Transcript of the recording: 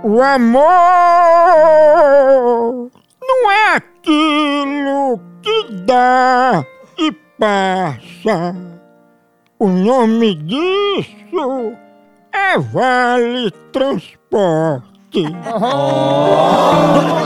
O amor não é aquilo que dá e passa. O nome disso é vale transporte. Oh!